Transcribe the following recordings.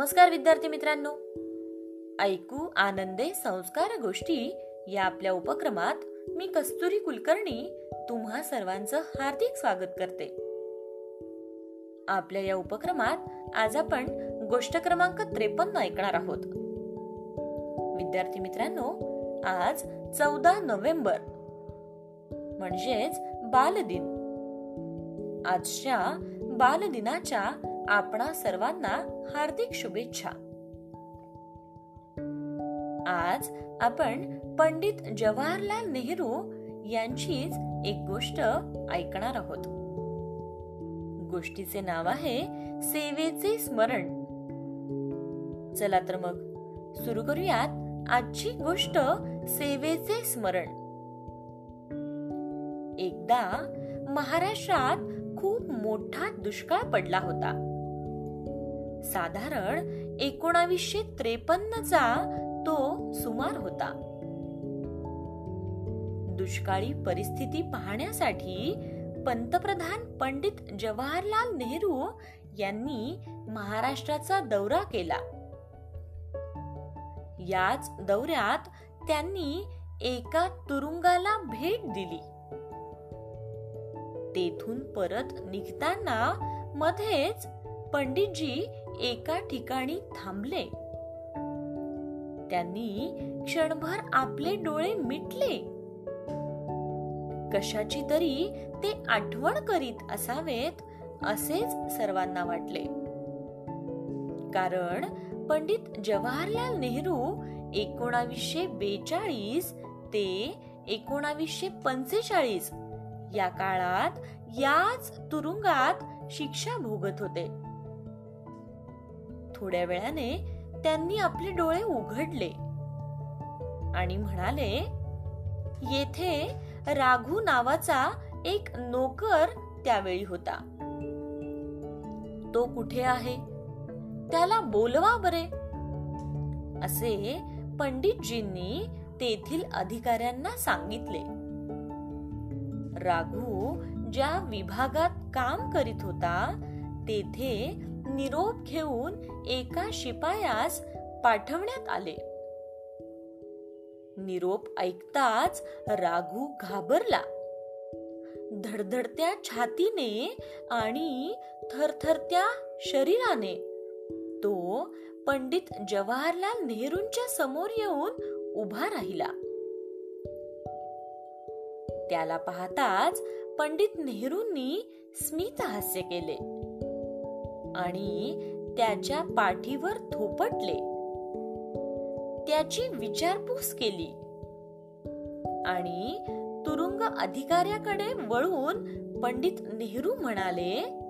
नमस्कार विद्यार्थी मित्रांनो. ऐकू आनंदे संस्कार गोष्टी या आपल्या उपक्रमात मी कस्तुरी कुलकर्णी तुम्हा सर्वांचं हार्दिक स्वागत करते. आपल्या या उपक्रमात आज आपण गोष्ट क्रमांक त्रेपन्न ऐकणार आहोत. विद्यार्थी मित्रांनो आज चौदा नोव्हेंबर म्हणजेच बालदिन. आजच्या बालदिनाच्या आपणा सर्वांना हार्दिक शुभेच्छा. आज आपण पंडित जवाहरलाल नेहरू यांचीच एक गोष्ट ऐकणार आहोत. गोष्टीचे नाव आहे सेवेचे स्मरण. चला तर मग सुरू करूयात आजची गोष्ट सेवेचे स्मरण. एकदा महाराष्ट्रात खूप मोठा दुष्काळ पडला होता. साधारण एकोणावीसशे त्रेपन्नचा तो सुमार होता. दुष्काळी परिस्थिती पाहण्यासाठी पंतप्रधान पंडित जवाहरलाल नेहरू यांनी महाराष्ट्राचा दौरा केला. याच दौऱ्यात त्यांनी एका तुरुंगाला भेट दिली. तेथून परत निघताना मध्येच पंडितजी एका ठिकाणी थांबले. त्यांनी क्षणभर आपले डोळे मिटले. कशाची तरी ते आठवण करीत असावेत असेच सर्वांना वाटले. कारण पंडित जवाहरलाल नेहरू एकोणावीसशे बेचाळीस ते एकोणावीसशे पंचेचाळीस या काळात याच तुरुंगात शिक्षा भोगत होते. थोड्या वेळाने त्यांनी आपले डोळे उघडले आणि म्हणाले येथे राघू नावाचा एक नोकर त्यावेळी होता. तो कुठे आहे? त्याला बोलवा बरे. असे पंडितजींनी तेथील अधिकाऱ्यांना सांगितले. राघू ज्या विभागात काम करीत होता तेथे निरोप घेऊन एका शिपायास पाठवण्यात आले. निरोप ऐकताच राघू घाबरला. धडधडत्या छातीने आणि थरथरत्या शरीराने तो पंडित जवाहरलाल नेहरूंच्या समोर येऊन उभा राहिला. त्याला पाहताच पंडित नेहरूंनी स्मित हास्य केले. आणि त्याच्या पाठीवर थोपटले. त्याची विचारपूस केली. आणि तुरुंग अधिकाऱ्याकडे वळून पंडित नेहरू म्हणाले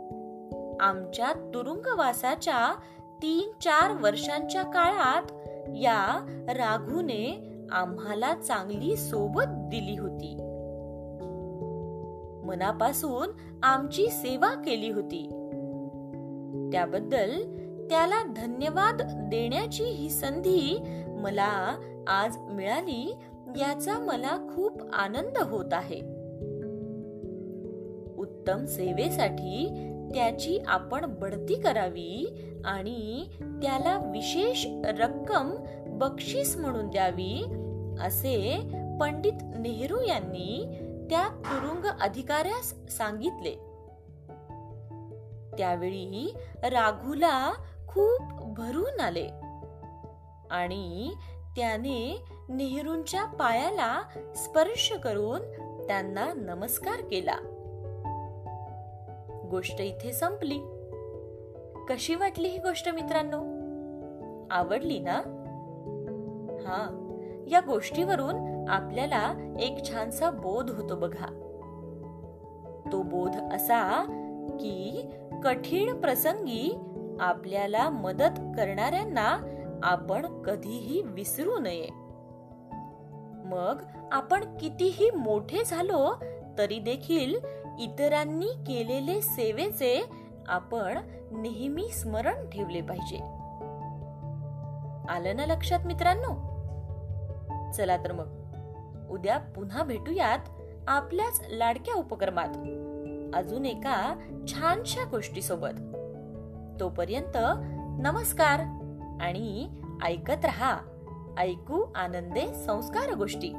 आमच्या तुरुंगवासाच्या तीन चार वर्षांच्या काळात या राघूने आम्हाला चांगली सोबत दिली होती. मनापासून आमची सेवा केली होती. त्याबद्दल त्याला धन्यवाद देण्याची ही संधी मला आज मिळाली याचा मला खूप आनंद होत आहे. उत्तम सेवेसाठी त्याची आपण बढती करावी आणि त्याला विशेष रक्कम बक्षीस म्हणून द्यावी असे पंडित नेहरू यांनी त्या तुरुंग अधिकाऱ्यास सांगितले. त्यावेळी राघूला खूप भरून आले. आणि त्याने नेहरूंच्या पायाला स्पर्श करून त्यांना नमस्कार केला. गोष्ट इथे संपली. कशी वाटली ही गोष्ट मित्रांनो? आवडली ना? हा या गोष्टीवरून आपल्याला एक छानसा बोध होतो बघा. तो बोध असा की कठीण प्रसंगी आपल्याला मदत करणाऱ्यांना आपण कधीही विसरू नये. मग आपण कितीही मोठे झालो तरी देखील इतरांनी केलेले सेवेचे आपण नेहमी स्मरण ठेवले पाहिजे. आलं ना लक्षात मित्रांनो? चला तर मग. उद्या पुन्हा भेटूयात आपल्याच लाडक्या उपक्रमात. अजून एका छानशा गोष्टी सोबत तोपर्यंत नमस्कार आणि ऐकत रहा. ऐकू आनंदे संस्कार गोष्टी.